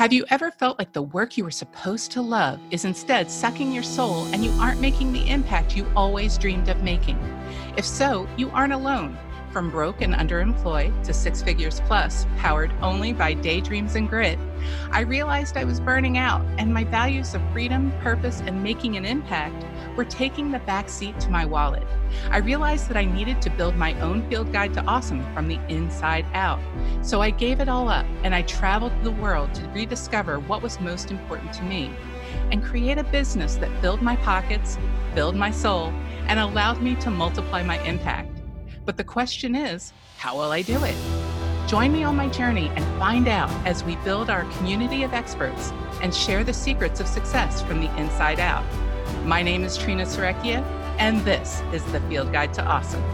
Have you ever felt like the work you were supposed to love is instead sucking your soul and you aren't making the impact you always dreamed of making? If so, you aren't alone. From broke and underemployed to six figures plus, powered only by daydreams and grit, I realized I was burning out and my values of freedom, purpose, and making an impact were taking the back seat to my wallet. I realized that I needed to build my own field guide to awesome from the inside out. So I gave it all up and I traveled the world to rediscover what was most important to me and create a business that filled my pockets, filled my soul, and allowed me to multiply my impact. But the question is, how will I do it? Join me on my journey and find out as we build our community of experts and share the secrets of success from the inside out. My name is Trina Serecchia, and this is the Field Guide to Awesome.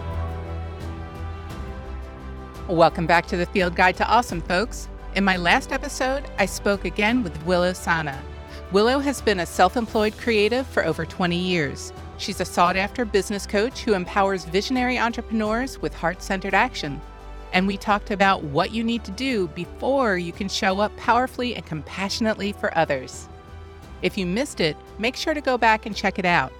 Welcome back to the Field Guide to Awesome, folks. In my last episode, I spoke again with Willow Sana. Willow has been a self employed creative for over 20 years. She's a sought after business coach who empowers visionary entrepreneurs with heart centered action. And we talked about what you need to do before you can show up powerfully and compassionately for others. If you missed it, make sure to go back and check it out.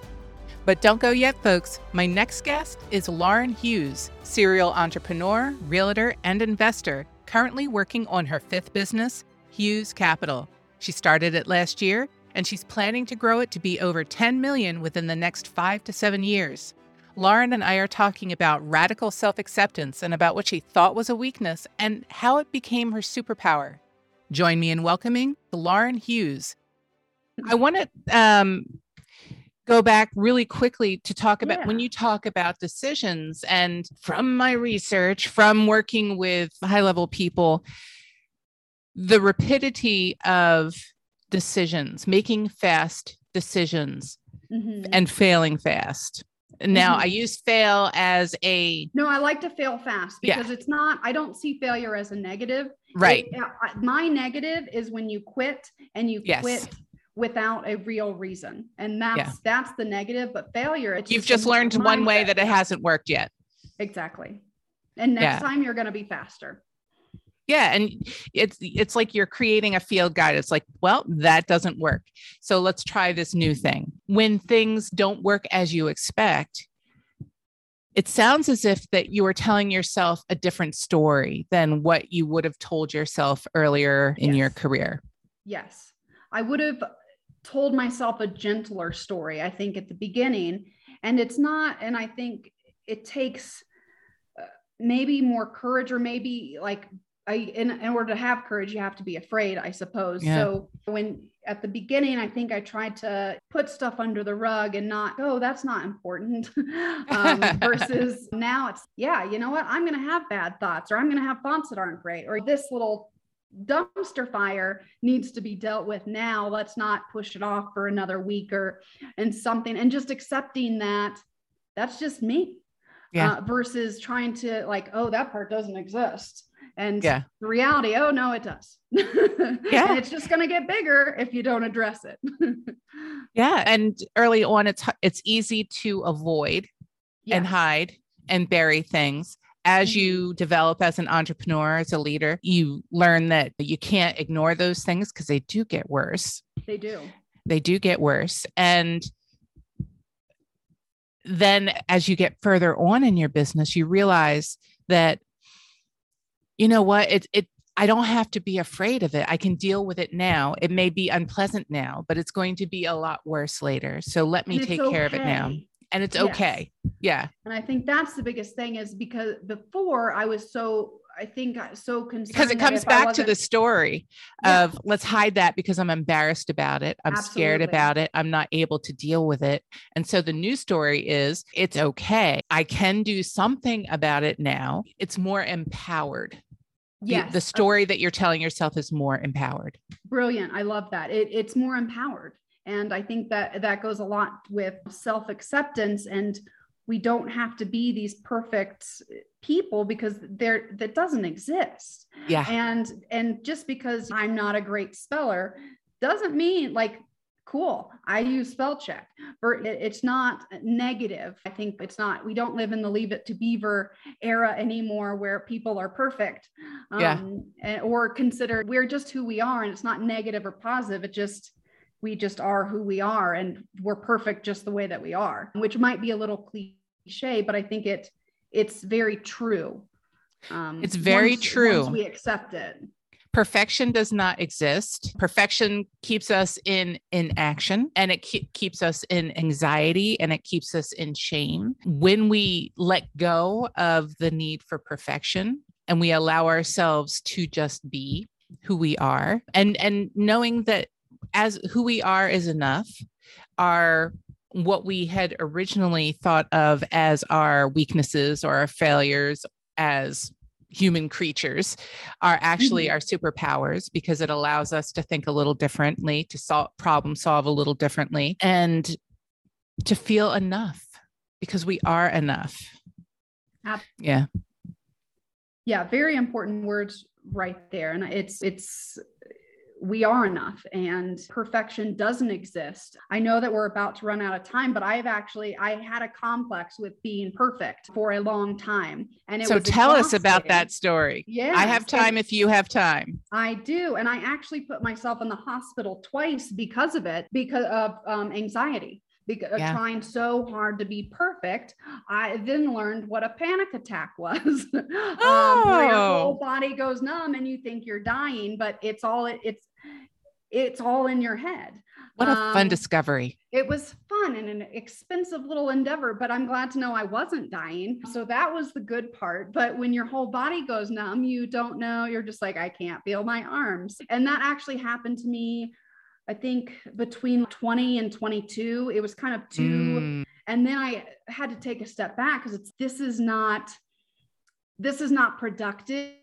But don't go yet, folks. My next guest is Lauren Hughes, serial entrepreneur, realtor, and investor, currently working on her fifth business, Hughes Capital. She started it last year and she's planning to grow it to be over 10 million within the next 5 to 7 years. Lauren and I are talking about radical self-acceptance and about what she thought was a weakness and how it became her superpower. Join me in welcoming Lauren Hughes. I want to um, go back really quickly to talk about yeah. when you talk about decisions and from my research from working with high level people the rapidity of decisions, making fast decisions mm-hmm. and failing fast. Now mm-hmm. I use fail as a No, I like to fail fast because yeah. it's not I don't see failure as a negative. Right. It, my negative is when you quit and you yes. quit without a real reason. And that's yeah. that's the negative, but failure it's You've just, just learned one way that it hasn't worked yet. Exactly. And next yeah. time you're going to be faster yeah and it's it's like you're creating a field guide. It's like well that doesn't work. So let's try this new thing. When things don't work as you expect it sounds as if that you are telling yourself a different story than what you would have told yourself earlier in yes. your career. Yes. I would have told myself a gentler story i think at the beginning. And it's not and i think it takes uh, maybe more courage or maybe like I, in, in order to have courage, you have to be afraid, I suppose. Yeah. So when at the beginning, I think I tried to put stuff under the rug and not, oh, that's not important. um, versus now it's, yeah, you know what? I'm going to have bad thoughts or I'm going to have thoughts that aren't great or this little dumpster fire needs to be dealt with now. Let's not push it off for another week or and something and just accepting that that's just me. Yeah. Uh, versus trying to like, oh, that part doesn't exist and yeah. the reality, oh no, it does. yeah. And it's just going to get bigger if you don't address it. yeah. And early on, it's it's easy to avoid yes. and hide and bury things. As mm-hmm. you develop as an entrepreneur, as a leader, you learn that you can't ignore those things because they do get worse. They do. They do get worse. And then as you get further on in your business, you realize that you know what it it I don't have to be afraid of it. I can deal with it now. It may be unpleasant now, but it's going to be a lot worse later. So let me take okay. care of it now. And it's yes. okay. Yeah. And I think that's the biggest thing is because before I was so I think so concerned because it comes back to the story yeah. of let's hide that because I'm embarrassed about it. I'm Absolutely. scared about it. I'm not able to deal with it. And so the new story is it's okay. I can do something about it now. It's more empowered yes. the, story that you're telling yourself is more empowered. Brilliant. I love that. It, it's more empowered. And I think that that goes a lot with self acceptance. And we don't have to be these perfect people because there that doesn't exist. Yeah. And and just because I'm not a great speller doesn't mean like cool. I use spell check. But it's not negative. I think it's not, we don't live in the leave it to beaver era anymore where people are perfect um, yeah. or consider we're just who we are. And it's not negative or positive. It just, we just are who we are and we're perfect just the way that we are, which might be a little cliche, but I think it, it's very true. Um, it's very once, true. Once we accept it perfection does not exist. Perfection keeps us in inaction and it ke- keeps us in anxiety and it keeps us in shame. When we let go of the need for perfection and we allow ourselves to just be who we are and and knowing that as who we are is enough our what we had originally thought of as our weaknesses or our failures as human creatures are actually mm-hmm. our superpowers because it allows us to think a little differently, to solve problem solve a little differently, and to feel enough because we are enough. Yeah. Yeah, very important words right there. And it's it's we are enough and perfection doesn't exist. I know that we're about to run out of time, but I've actually I had a complex with being perfect for a long time. And it was so tell us about that story. Yeah. I have time if you have time. I do. And I actually put myself in the hospital twice because of it, because of um, anxiety because yeah. trying so hard to be perfect, I then learned what a panic attack was. Oh. um, where your whole oh. body goes numb and you think you're dying, but it's all it's it's all in your head. What a um, fun discovery. It was fun and an expensive little endeavor, but I'm glad to know I wasn't dying. So that was the good part. But when your whole body goes numb, you don't know, you're just like, I can't feel my arms. And that actually happened to me I think between 20 and 22, it was kind of two. Mm. And then I had to take a step back because it's this is not this is not productive.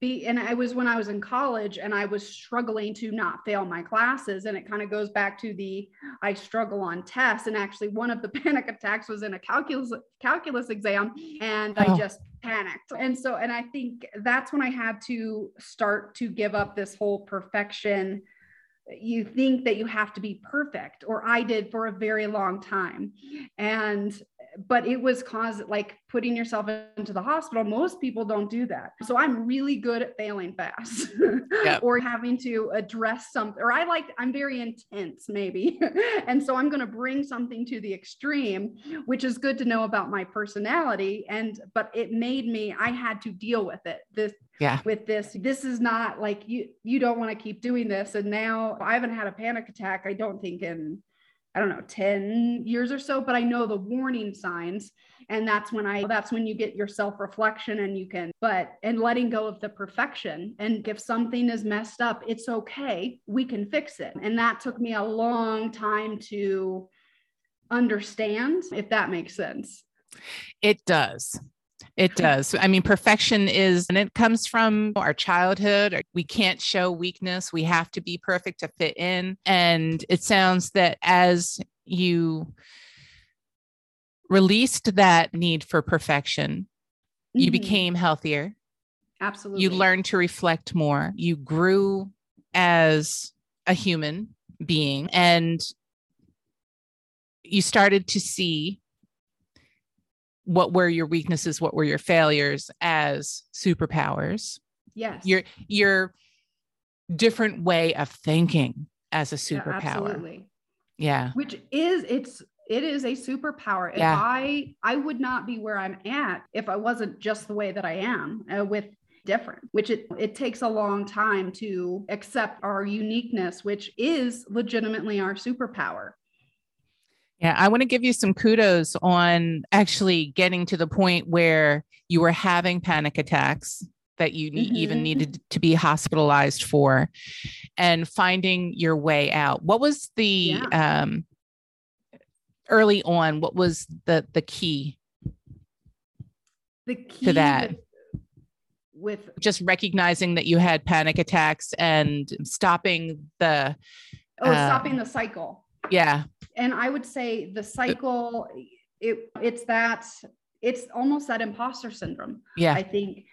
Be and I was when I was in college and I was struggling to not fail my classes. And it kind of goes back to the I struggle on tests. And actually one of the panic attacks was in a calculus calculus exam and oh. I just panicked. And so and I think that's when I had to start to give up this whole perfection you think that you have to be perfect or i did for a very long time. And but it was cause like putting yourself into the hospital. Most people don't do that. So i'm really good at failing fast yep. or having to address something or i like i'm very intense maybe. And so i'm going to bring something to the extreme which is good to know about my personality. And but it made me i had to deal with it. This yeah. with this this is not like you you don't want to keep doing this. And now i haven't had a panic attack i don't think in i don't know 10 years or so but i know the warning signs. And that's when i that's when you get your self reflection and you can but and letting go of the perfection. And if something is messed up it's okay. We can fix it. And that took me a long time to understand if that makes sense. It does it does. I mean, perfection is, and it comes from our childhood. We can't show weakness. We have to be perfect to fit in. And it sounds that as you released that need for perfection, mm-hmm. you became healthier. Absolutely. You learned to reflect more. You grew as a human being and you started to see what were your weaknesses what were your failures as superpowers? Yes. Your your different way of thinking as a superpower. yeah, absolutely. Yeah. Which is it's it is a superpower. If yeah. i i would not be where i'm at if i wasn't just the way that i am uh, with different which it it takes a long time to accept our uniqueness which is legitimately our superpower yeah, I want to give you some kudos on actually getting to the point where you were having panic attacks that you mm-hmm. even needed to be hospitalized for and finding your way out. What was the yeah. um early on what was the the key the key to that with, just recognizing that you had panic attacks and stopping the oh uh, stopping the cycle yeah and I would say the cycle, it it's that it's almost that imposter syndrome. Yeah. I think.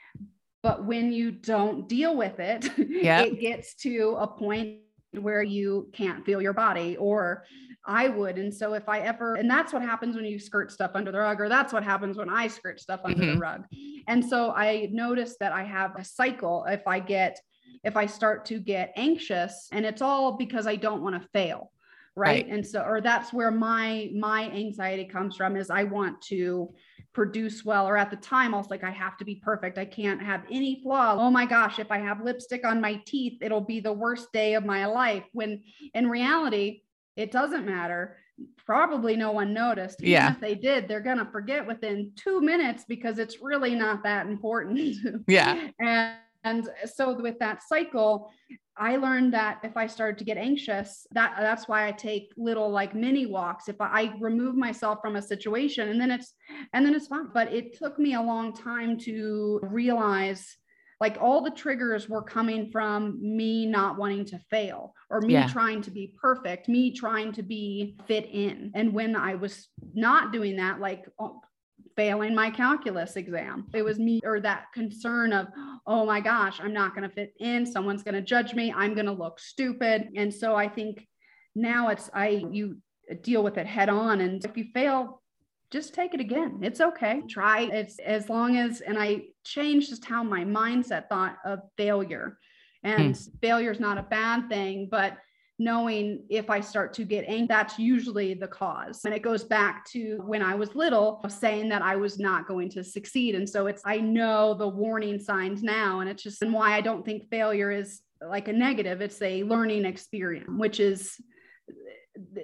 But when you don't deal with it, yeah. it gets to a point where you can't feel your body or I would. And so if I ever, and that's what happens when you skirt stuff under the rug, or that's what happens when I skirt stuff under mm-hmm. the rug. And so I noticed that I have a cycle. If I get, if I start to get anxious, and it's all because I don't want to fail. Right? right. And so, or that's where my my anxiety comes from is I want to produce well or at the time i was like i have to be perfect i can't have any flaws oh my gosh if i have lipstick on my teeth it'll be the worst day of my life when in reality it doesn't matter. Probably no one noticed. Even yeah. if they did, they're going to forget within two minutes because it's really not that important. yeah. And, and so with that cycle, I learned that if I started to get anxious, that that's why I take little like mini walks. If I, I remove myself from a situation and then it's and then it's fine. But it took me a long time to realize like all the triggers were coming from me not wanting to fail or me yeah. trying to be perfect me trying to be fit in and when i was not doing that like oh, failing my calculus exam it was me or that concern of oh my gosh i'm not going to fit in someone's going to judge me i'm going to look stupid and so i think now it's i you deal with it head on and if you fail just take it again. It's okay. Try it's as long as and I changed just how my mindset thought of failure. And hmm. failure is not a bad thing, but knowing if I start to get angry, that's usually the cause. And it goes back to when I was little, saying that I was not going to succeed. And so it's, I know the warning signs now. And it's just and why I don't think failure is like a negative, it's a learning experience, which is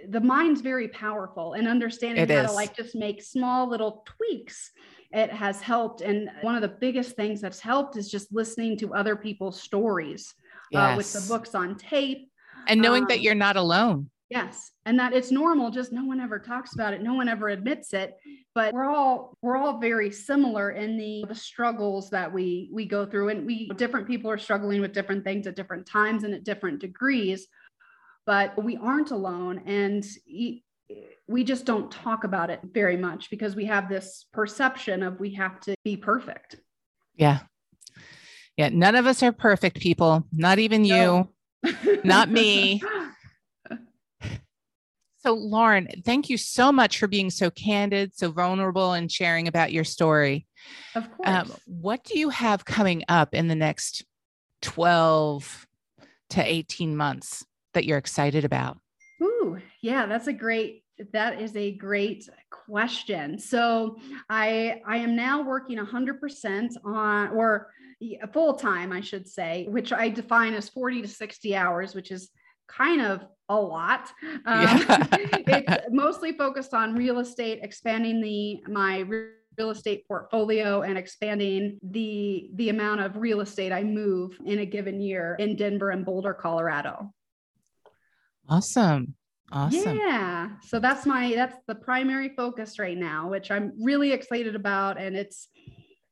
the mind's very powerful and understanding it how is. to like just make small little tweaks it has helped and one of the biggest things that's helped is just listening to other people's stories yes. uh, with the books on tape and knowing um, that you're not alone yes and that it's normal just no one ever talks about it no one ever admits it but we're all we're all very similar in the, the struggles that we we go through and we different people are struggling with different things at different times and at different degrees but we aren't alone. And we just don't talk about it very much because we have this perception of we have to be perfect. Yeah. Yeah. None of us are perfect people, not even no. you, not me. So, Lauren, thank you so much for being so candid, so vulnerable, and sharing about your story. Of course. Um, what do you have coming up in the next 12 to 18 months? that you're excited about? Ooh, yeah, that's a great that is a great question. So I I am now working 100% on or full time, I should say, which I define as 40 to 60 hours, which is kind of a lot. Um, yeah. it's mostly focused on real estate, expanding the my real estate portfolio and expanding the the amount of real estate I move in a given year in Denver and Boulder, Colorado. Awesome. Awesome. Yeah. So that's my that's the primary focus right now, which I'm really excited about and it's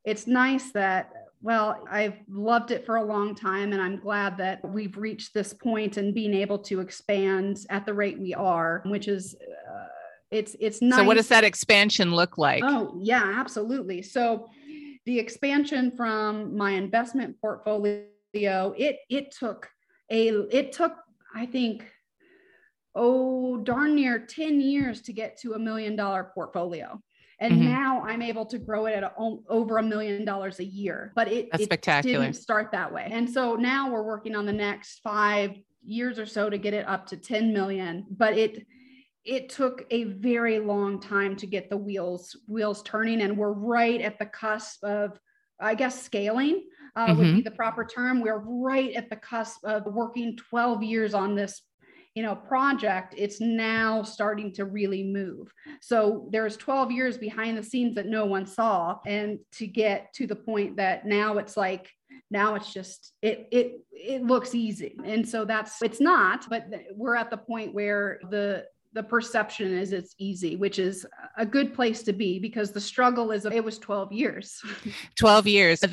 it's nice that well, I've loved it for a long time and I'm glad that we've reached this point and being able to expand at the rate we are, which is uh, it's it's nice. So what does that expansion look like? Oh, yeah, absolutely. So the expansion from my investment portfolio, it it took a it took I think oh, darn near 10 years to get to a million dollar portfolio. And mm-hmm. now I'm able to grow it at a, over a million dollars a year. But it, That's it spectacular. didn't start that way. And so now we're working on the next five years or so to get it up to 10 million. But it it took a very long time to get the wheels wheels turning, and we're right at the cusp of, I guess, scaling. Uh, mm-hmm. would be mm-hmm. the proper term. We're right at the cusp of working 12 years on this you know project it's now starting to really move. So there's 12 years behind the scenes that no one saw and to get to the point that now it's like now it's just it it it looks easy. And so that's it's not but we're at the point where the the perception is it's easy, which is a good place to be because the struggle is it was 12 years. 12 years.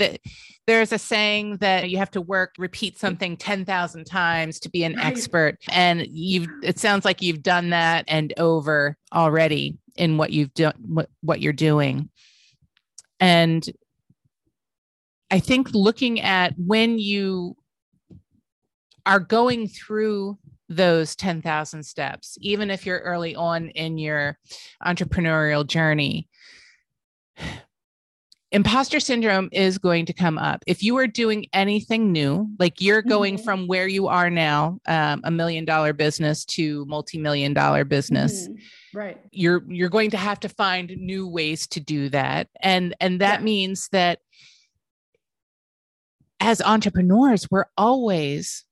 There's a saying that you have to work, repeat something 10,000 times to be an right. expert. And you've, it sounds like you've done that and over already in what you've done, what, what you're doing. And I think looking at when you are going through those 10,000 steps, even if you're early on in your entrepreneurial journey. Imposter syndrome is going to come up. If you are doing anything new, like you're going mm-hmm. from where you are now, um, a million dollar business to multi-million dollar business, mm-hmm. right? You're you're going to have to find new ways to do that, and and that yeah. means that as entrepreneurs, we're always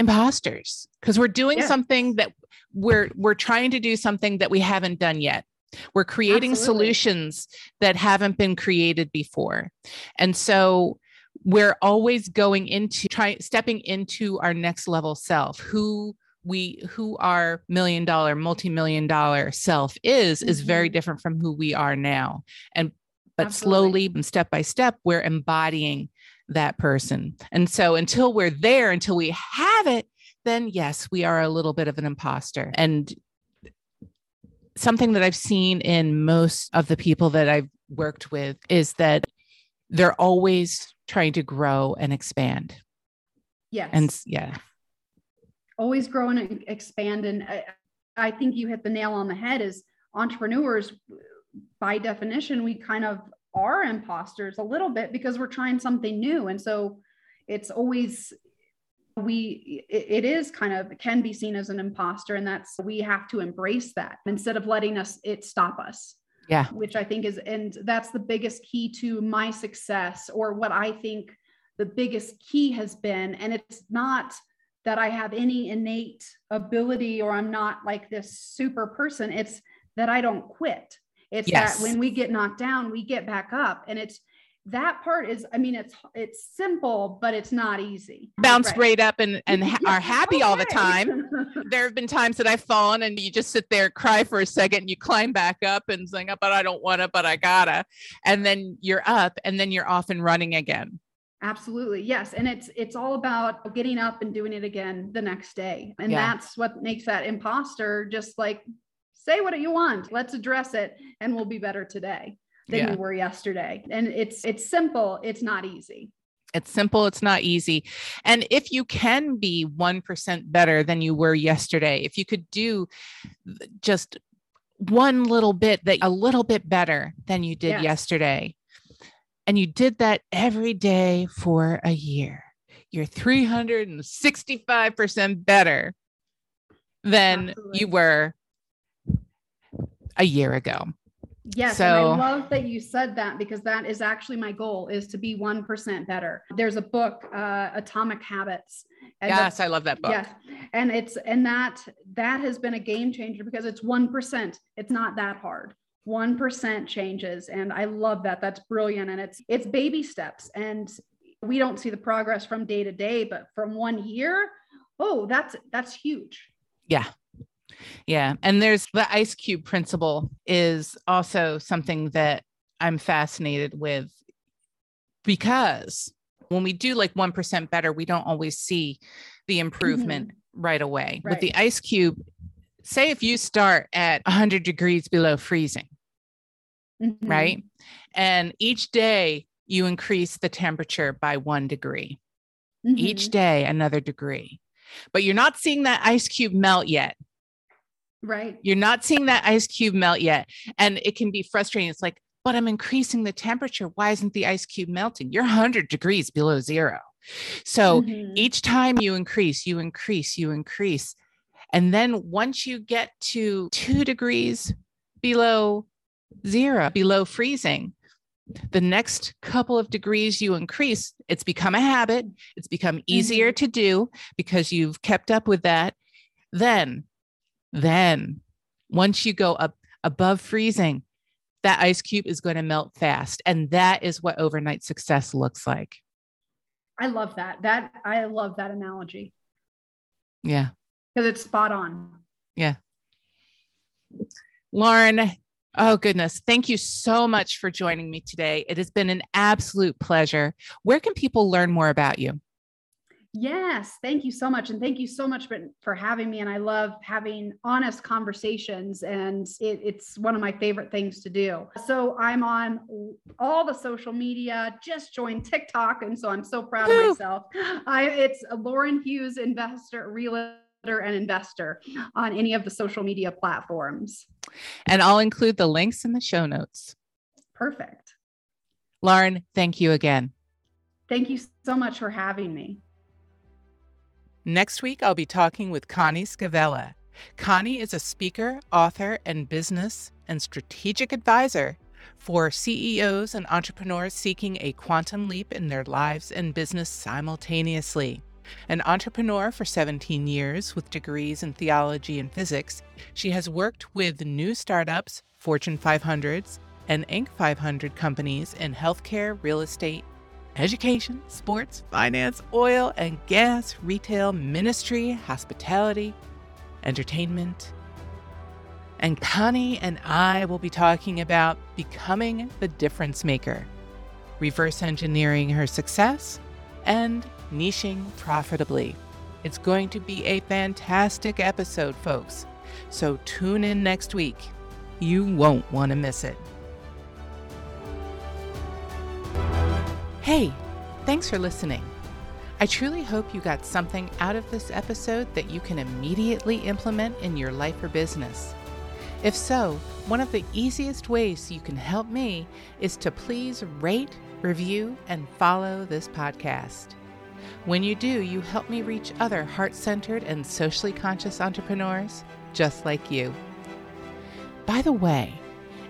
imposters because we're doing yeah. something that we're we're trying to do something that we haven't done yet we're creating Absolutely. solutions that haven't been created before and so we're always going into trying stepping into our next level self who we who our million dollar multi-million dollar self is mm-hmm. is very mm-hmm. different from who we are now and but Absolutely. slowly and step by step we're embodying that person. And so until we're there, until we have it, then yes, we are a little bit of an imposter. And something that I've seen in most of the people that I've worked with is that they're always trying to grow and expand. Yes. And yeah. Always grow and expand. And I, I think you hit the nail on the head is entrepreneurs by definition, we kind of are imposters a little bit because we're trying something new. And so it's always, we, it is kind of can be seen as an imposter. And that's, we have to embrace that instead of letting us, it stop us. Yeah. Which I think is, and that's the biggest key to my success or what I think the biggest key has been. And it's not, that I have any innate ability or I'm not like this super person. It's that I don't quit. It's yes. that when we get knocked down, we get back up. And it's that part is, I mean, it's it's simple, but it's not easy. Bounce right, right up and and ha- are happy okay. all the time. there have been times that I've fallen and you just sit there, cry for a second, and you climb back up and saying, oh, "But I don't want to, but I gotta," and then you're up, and then you're off and running again. Absolutely. Yes. And it's it's all about getting up and doing it again the next day. And yeah. that's what makes that imposter just like say what you want let's address it and we'll be better today than yeah. we were yesterday and it's it's simple it's not easy it's simple it's not easy and if you can be 1% better than you were yesterday if you could do just one little bit that a little bit better than you did yes. yesterday and you did that every day for a year you're 365% better than Absolutely. you were a year ago. Yes, so, and I love that you said that because that is actually my goal is to be 1% better. There's a book, uh, Atomic Habits. yes, I love that book. Yes. And it's and that that has been a game changer because it's 1%. It's not that hard. 1% changes and I love that. That's brilliant and it's it's baby steps and we don't see the progress from day to day, but from one year, oh, that's that's huge. Yeah. Yeah. And there's the ice cube principle is also something that I'm fascinated with because when we do like 1% better, we don't always see the improvement mm-hmm. right away. Right. With the ice cube, say if you start at 100 degrees below freezing, mm-hmm. right? And each day you increase the temperature by one degree, mm-hmm. each day another degree. But you're not seeing that ice cube melt yet. Right. You're not seeing that ice cube melt yet. And it can be frustrating. It's like, but I'm increasing the temperature. Why isn't the ice cube melting? You're 100 degrees below zero. So mm-hmm. each time you increase, you increase, you increase. And then once you get to two degrees below zero, below freezing, the next couple of degrees you increase, it's become a habit. It's become easier mm-hmm. to do because you've kept up with that. Then then, once you go up above freezing, that ice cube is going to melt fast. And that is what overnight success looks like. I love that. That I love that analogy. Yeah. Because it's spot on. Yeah. Lauren, oh goodness, thank you so much for joining me today. It has been an absolute pleasure. Where can people learn more about you? Yes, thank you so much. And thank you so much for, for having me. And I love having honest conversations, and it, it's one of my favorite things to do. So I'm on all the social media, just joined TikTok. And so I'm so proud of myself. I, it's Lauren Hughes, investor, realtor and investor on any of the social media platforms. And I'll include the links in the show notes. Perfect. Lauren, thank you again. Thank you so much for having me. Next week, I'll be talking with Connie Scavella. Connie is a speaker, author, and business and strategic advisor for CEOs and entrepreneurs seeking a quantum leap in their lives and business simultaneously. An entrepreneur for 17 years with degrees in theology and physics, she has worked with new startups, Fortune 500s, and Inc. 500 companies in healthcare, real estate, education, sports, finance, oil and gas, retail, ministry, hospitality, entertainment. And Connie and I will be talking about becoming the difference maker, reverse engineering her success, and niching profitably. It's going to be a fantastic episode, folks. So tune in next week. You won't want to miss it. Hey, thanks for listening. I truly hope you got something out of this episode that you can immediately implement in your life or business. If so, one of the easiest ways you can help me is to please rate, review, and follow this podcast. When you do, you help me reach other heart centered and socially conscious entrepreneurs just like you. By the way,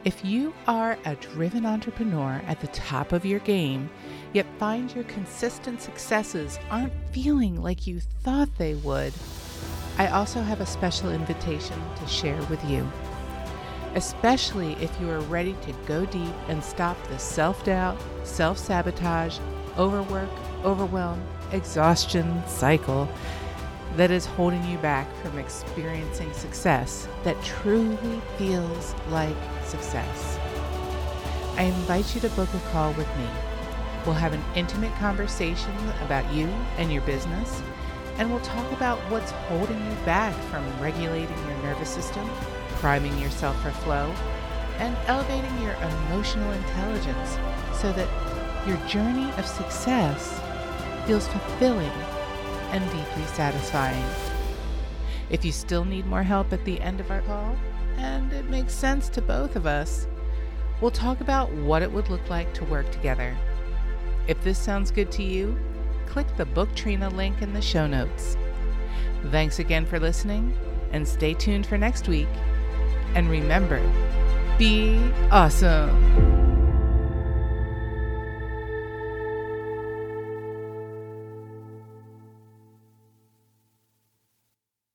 if you are a driven entrepreneur at the top of your game, yet find your consistent successes aren't feeling like you thought they would, I also have a special invitation to share with you. Especially if you are ready to go deep and stop the self doubt, self sabotage, overwork, overwhelm, exhaustion cycle that is holding you back from experiencing success that truly feels like success. I invite you to book a call with me. We'll have an intimate conversation about you and your business, and we'll talk about what's holding you back from regulating your nervous system, priming yourself for flow, and elevating your emotional intelligence so that your journey of success feels fulfilling and deeply satisfying. If you still need more help at the end of our call, and it makes sense to both of us, we'll talk about what it would look like to work together. If this sounds good to you, click the Book Trina link in the show notes. Thanks again for listening, and stay tuned for next week. And remember, be awesome.